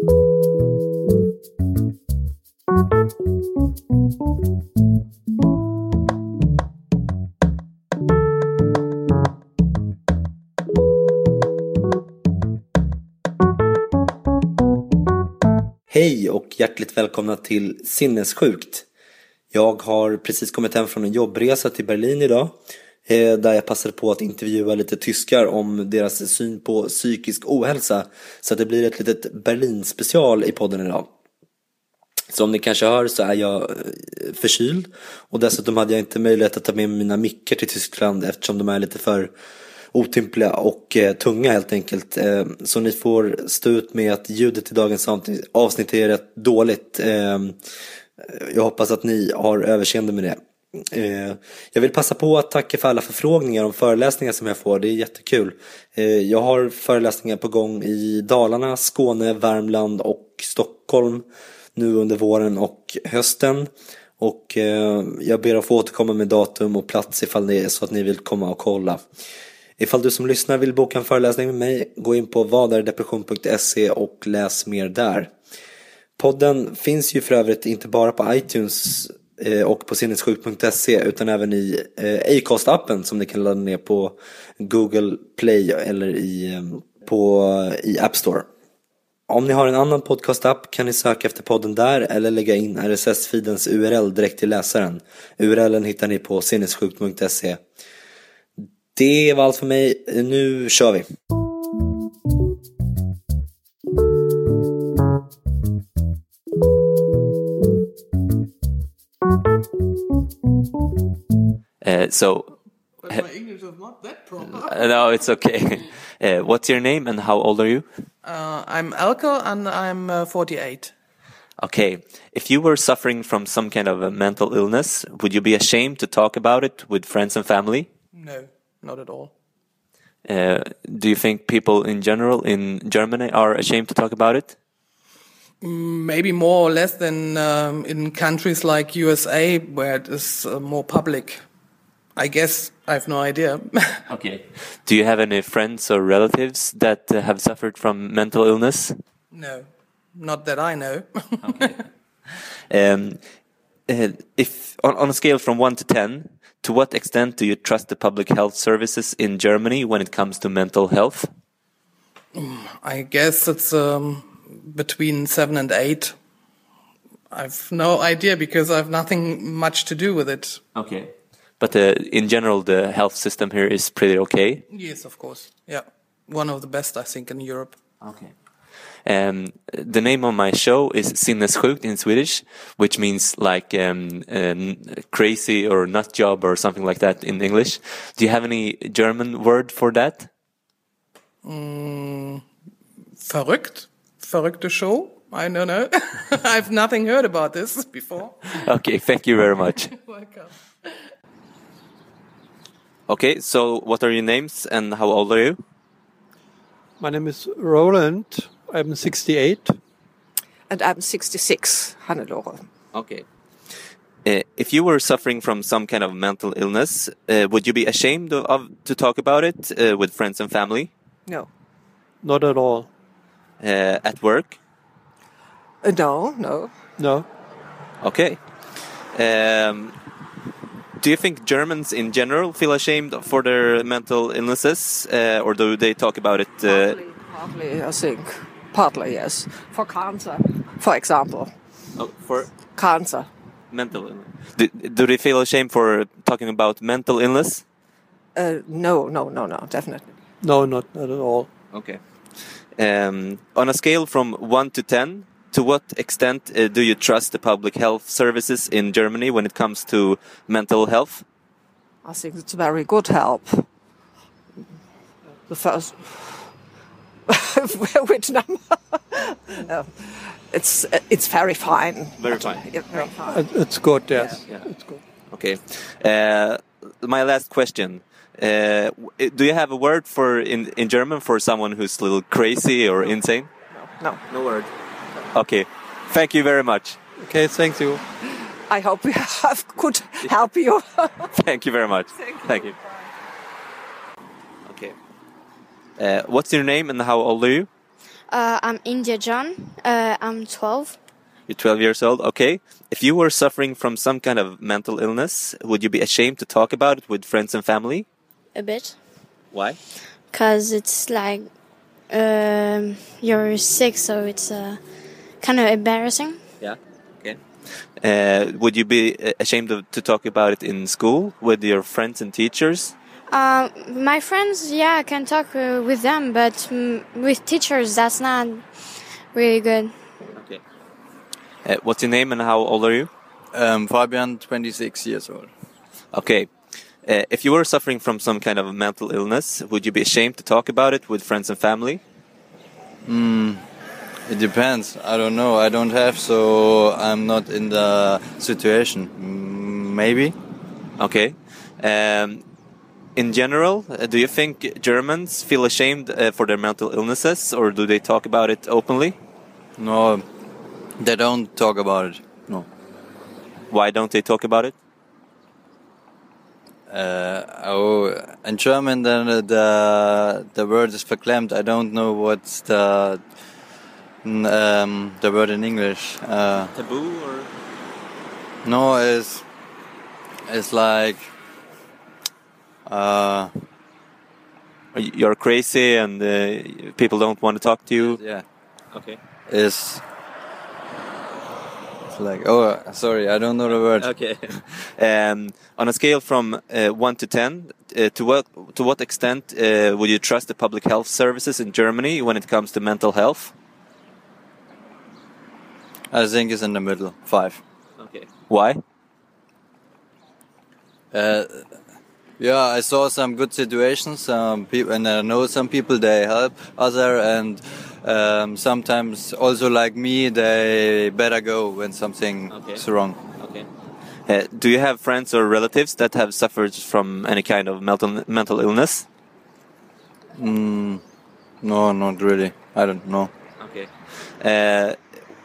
Hej och hjärtligt välkomna till Sinnessjukt. Jag har precis kommit hem från en jobbresa till Berlin idag Eh, där jag passade på att intervjua lite tyskar om deras syn på psykisk ohälsa. Så det blir ett litet Berlin-special i podden idag. Som ni kanske hör så är jag eh, förkyld och dessutom hade jag inte möjlighet att ta med mina mickar till Tyskland eftersom de är lite för otympliga och eh, tunga helt enkelt. Eh, så ni får stå ut med att ljudet i dagens avsnitt är rätt dåligt. Eh, jag hoppas att ni har överseende med det. Eh, jag vill passa på att tacka för alla förfrågningar om föreläsningar som jag får, det är jättekul. Eh, jag har föreläsningar på gång i Dalarna, Skåne, Värmland och Stockholm nu under våren och hösten. Och eh, jag ber att få återkomma med datum och plats ifall det är så att ni vill komma och kolla. Ifall du som lyssnar vill boka en föreläsning med mig, gå in på vadardepression.se och läs mer där. Podden finns ju för övrigt inte bara på iTunes Eh, och på sinnessjuk.se utan även i eh, Acast-appen som ni kan ladda ner på Google Play eller i, eh, på, i App Store. Om ni har en annan podcast-app kan ni söka efter podden där eller lägga in RSS-feedens URL direkt till läsaren. URLen hittar ni på sinnessjukt.se. Det var allt för mig. Nu kör vi! Uh, so, But my English is not that proper. uh, no, it's okay. Uh, what's your name and how old are you? Uh, I'm Elke and I'm uh, 48. Okay, if you were suffering from some kind of a mental illness, would you be ashamed to talk about it with friends and family? No, not at all. Uh, do you think people in general in Germany are ashamed to talk about it? Maybe more or less than um, in countries like USA where it is uh, more public. I guess I have no idea. Okay. Do you have any friends or relatives that uh, have suffered from mental illness? no, not that I know. Um, uh, if on, on a scale from one to ten, to what extent do you trust the public health services in Germany when it comes to mental health? I guess it's um, between seven and eight. I've no idea because I've nothing much to do with it. Okay. But uh, in general, the health system here is pretty okay. Yes, of course. Yeah, one of the best I think in Europe. Okay. Um, the name of my show is Sinnessjukt in Swedish, which means like um, uh, crazy or nut job or something like that in English. Do you have any German word for that? Verrückt? Verrückte show? I don't know. I've nothing heard about this before. Okay, thank you very much. Welcome. Okay, so what are your names and how old are you? My name is Roland. I'm 68. and I'm 66, Hannelore. Okay. Uh, if you were suffering from some kind of mental illness, uh, would you be ashamed of, of to talk about it uh, with friends and family No. Not at all. uh, at work? Uh, no, no. No. Okay. Um, do you think Germans in general feel ashamed for their mental illnesses, uh, or do they talk about it? Uh, Hardly, Partly, I think. Partly, yes. For cancer, for example. Oh, for Cancer. mental illness. Do, do they feel ashamed for talking about mental illness? Uh, no, no, no, no, definitely. No, not, not at all. Okay. Um, on a scale from 1 to 10, to what extent uh, do you trust the public health services in Germany when it comes to mental health? I think it's very good help. The first. Which number? No. It's it's very fine. Very fine. Yeah, very fine. It's good, yes. Yeah. It's good. Okay. Uh, my last question. Uh, do you have a word for in, in German for someone who's a little crazy or insane? No, No. No word. Okay. Thank you very much. Okay, thank you. I hope we have could help you. Thank you very much. Thank you. Okay. Uh, what's your name and how old are you? Uh, I'm India John. Uh, I'm 12. You're 12 years old. Okay. If you were suffering from some kind of mental illness, would you be ashamed to talk about it with friends and family? A bit. Why? Because it's like um, you're sick, so it's uh, kind of embarrassing. Yeah. Okay. Uh, would you be uh, ashamed of, to talk about it in school with your friends and teachers? Um, my friends, yeah, I can talk uh, with them, but mm, with teachers, that's not really good. Okay. Uh, what's your name and how old are you? Um, Fabian, 26 years old. Okay. Uh, if you were suffering from some kind of mental illness, would you be ashamed to talk about it with friends and family? It depends. I don't know. I don't have, so I'm not in the situation. Maybe. Okay. Um, in general, uh, do you think Germans feel ashamed uh, for their mental illnesses, or do they talk about it openly? No, they don't talk about it. No. Why don't they talk about it? Uh, oh, in German, then uh, the the word is verklemmt. I don't know what's the um, the word in English. Uh, Taboo or no, it's it's like uh, you're crazy and uh, people don't want to talk to you? yeah, Okay. is it's like oh, sorry, I don't know the word. Okay. um, on a scale from uh, one to ten, uh, to what to what extent uh, would you trust the public health services in Germany when it comes to mental health? I think it's in the middle, five. Okay. Why? Uh, yeah, I saw some good situations. Some people, and I know some people they help other, and um, sometimes also like me, they better go when something Okay. is wrong. Okay. Uh, do you have friends or relatives that have suffered from any kind of mental mental illness? Mm, no, not really. I don't know. Okay. Uh,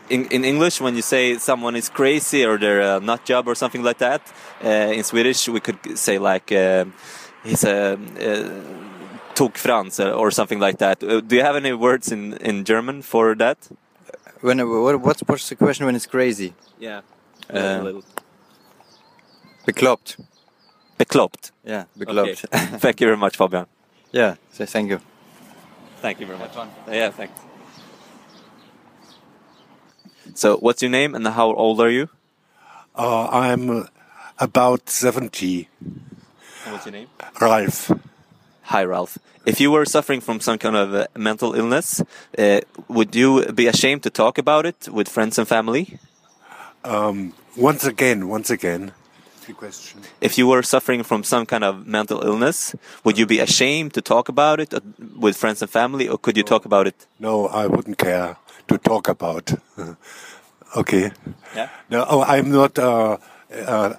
in in English, when you say someone is crazy or they're a nut job or something like that, uh, in Swedish we could say like uh, he's a uh, or something like that. Uh, do you have any words in in German for that? When what, what's what's the question when it's crazy? Yeah. Uh, Bekloppt. Bekloppt. Yeah, bekloppt. Okay. Thank you very much, Fabian. yeah, so thank you. Thank you very much. Yeah, thanks. So, what's your name and how old are you? Uh, I'm about 70. And what's your name? Ralph. Hi, Ralph. If you were suffering from some kind of uh, mental illness, uh, would you be ashamed to talk about it with friends and family? Um, once again, once again. Question. If you were suffering from some kind of mental illness, would you be ashamed to talk about it uh, with friends and family, or could you talk about it? No, I wouldn't care to talk about. okay. Yeah. No, oh, I'm not uh, uh,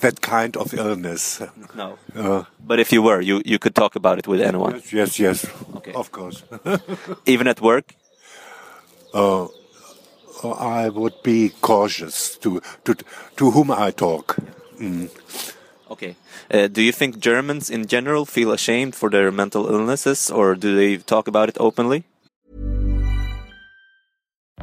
that kind of illness. No. Uh, But if you were, you, you could talk about it with anyone, yes, yes, yes. Okay. Of course. even at work. uh, I would be cautious to to to whom I talk. Mm. Okay. Uh, do you think Germans in general feel ashamed for their mental illnesses, or do they talk about it openly?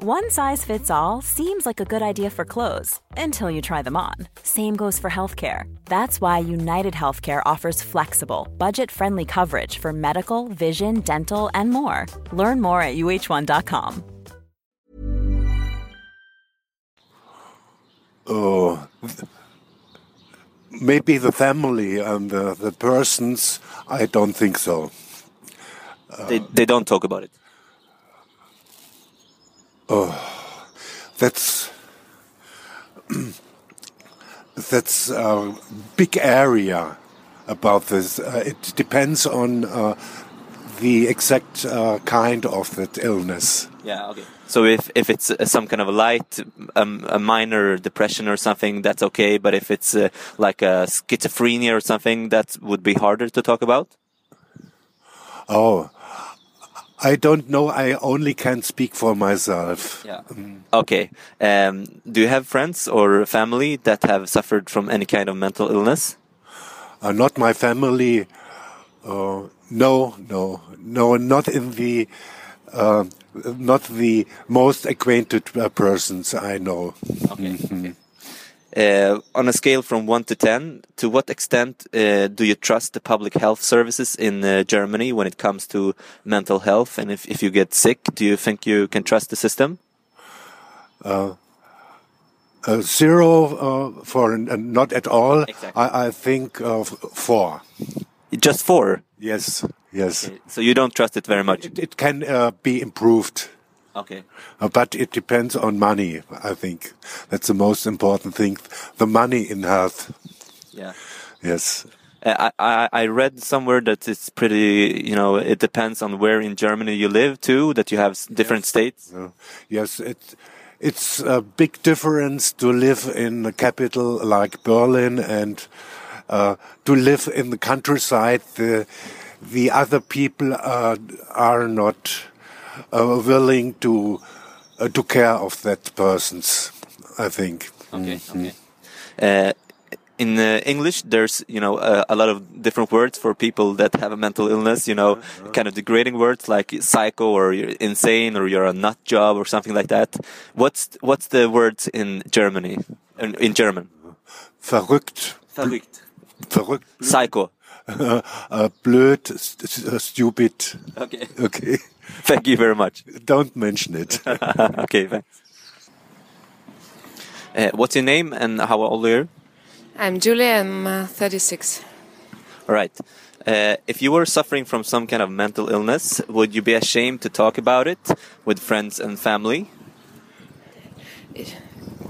One size fits all seems like a good idea for clothes until you try them on. Same goes for healthcare. That's why United Healthcare offers flexible, budget friendly coverage for medical, vision, dental, and more. Learn more at uh1.com. Oh, maybe the family and the, the persons, I don't think so. they, they don't talk about it. Oh, that's that's a big area about this. Uh, it depends on uh, the exact uh, kind of that illness. Yeah, okay. So if if it's uh, some kind of a light, um, a minor depression or something, that's okay. But if it's uh, like a schizophrenia or something, that would be harder to talk about. Oh, I don't know. I only can speak for myself. Yeah. Okay. Um, do you have friends or family that have suffered from any kind of mental illness? Uh, not my family. Uh, no, no, no, not in the, uh, not the most acquainted uh, persons I know. Okay. okay. Uh, on a scale from 1 to 10, to what extent uh, do you trust the public health services in uh, Germany when it comes to mental health? And if, if you get sick, do you think you can trust the system? Uh, uh, zero uh, for not at all. Exactly. I, I think four. Just four? Yes, yes. Okay. So you don't trust it very much? It, it can be improved. Okay. Uh, but it depends on money, I think. That's the most important thing. The money in health. Yeah. Yes. Uh, I, I read somewhere that it's pretty, you know, it depends on where in Germany you live too, that you have different yes. states. Uh, yes, it, it's a big difference to live in a capital like Berlin and uh, to live in the countryside. The, the other people are not uh, willing to uh, to care of that persons. I think. Okay. Mm -hmm. Okay. Uh, in English, there's you know a lot of different words for people that have a mental illness. You know, -huh. kind of degrading words like psycho or you're insane or you're a nut job or something like that. What's what's the words in Germany? In, in German. Verrückt. Verrückt. Verrückt. Psycho. uh, blöd, st stupid. Okay. Okay. Thank you very much. Don't mention it. okay, thanks. Uh, what's your name and how old are you? I'm Julie. I'm uh, 36. All right. Uh, if you were suffering from some kind of mental illness, would you be ashamed to talk about it with friends and family?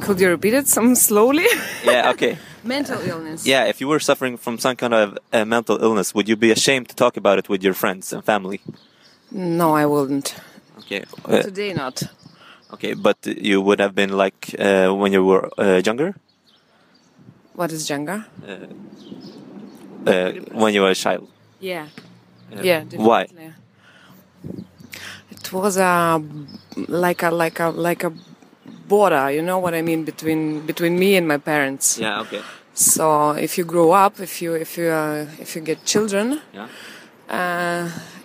Could you repeat it some slowly? yeah, okay. mental illness. Yeah, if you were suffering from some kind of uh, mental illness, would you be ashamed to talk about it with your friends and family? No, I wouldn't. Okay. Uh, Today, not. Okay, but you would have been like uh, when you were uh, younger. What is younger? Uh, when you were a child. Yeah. yeah. Why? It was a like a like a like a border. You know what I mean between between me and my parents. Yeah. Okay. So if you grow up, if you if you uh, if you get children, yeah.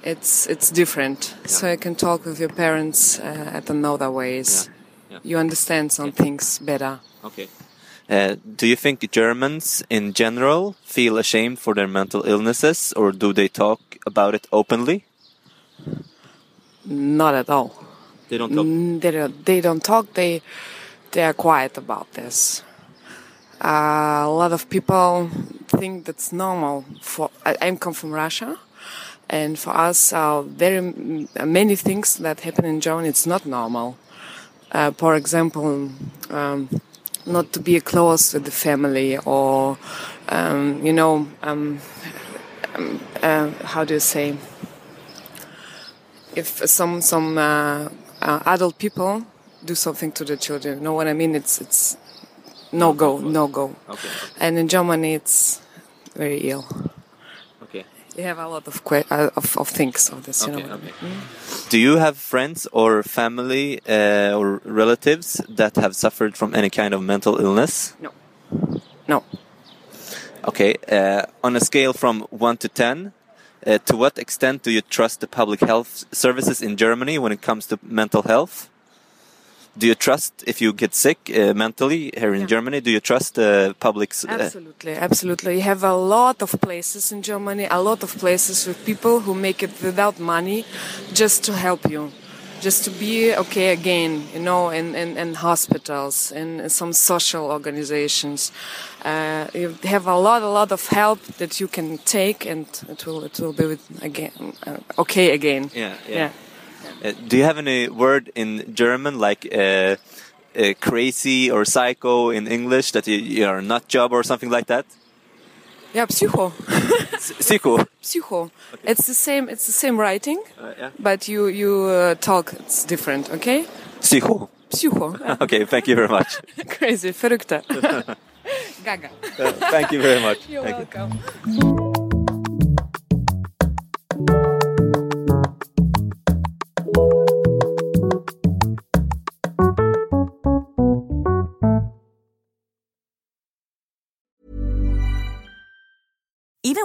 It's it's different. Yeah. So you can talk with your parents uh, at another ways. Yeah. You understand some things better. Okay. Uh, do you think Germans in general feel ashamed for their mental illnesses, or do they talk about it openly? Not at all. They don't talk. Mm, They don't, they don't talk. They they are quiet about this. Uh, a lot of people think that's normal. For I, I come from Russia, and for us, uh, very m- many things that happen in Germany it's not normal. Uh, for example, um, not to be close with the family, or um, you know, um, um, uh, how do you say? if some some uh, uh, adult people do something to the children. You know what I mean? It's it's no go, no go. Okay. And in Germany, it's very ill. Okay. You have a lot of que- uh, of, of things of this. You Okay, know. what I okay. mean? Do you have friends or family uh, or relatives that have suffered from any kind of mental illness? No. No. Okay. Uh, on a scale from 1 to 10, uh, to what extent do you trust the public health services in Germany when it comes to mental health? Do you trust if you get sick uh, mentally here in Germany? Do you trust the public? Uh, Absolutely, absolutely. You have a lot of places in Germany, a lot of places with people who make it without money just to help you, just to be okay again, you know, in, in, in hospitals, in some social organizations. Uh, you have a lot, a lot of help that you can take and it will, it will be with again, uh, okay again. Yeah, yeah. Uh, do you have any word in German like uh, uh, crazy or psycho in English that you, you are nut job or something like that? Yeah, psycho. Psycho. Psycho. It's the same. It's the same writing, Uh, yeah. but you you uh, talk. It's different. Okay. Psycho. Psycho. okay, thank you very much. Crazy. Verrückte. Gaga. Thank you very much. You're Thank you. welcome. Even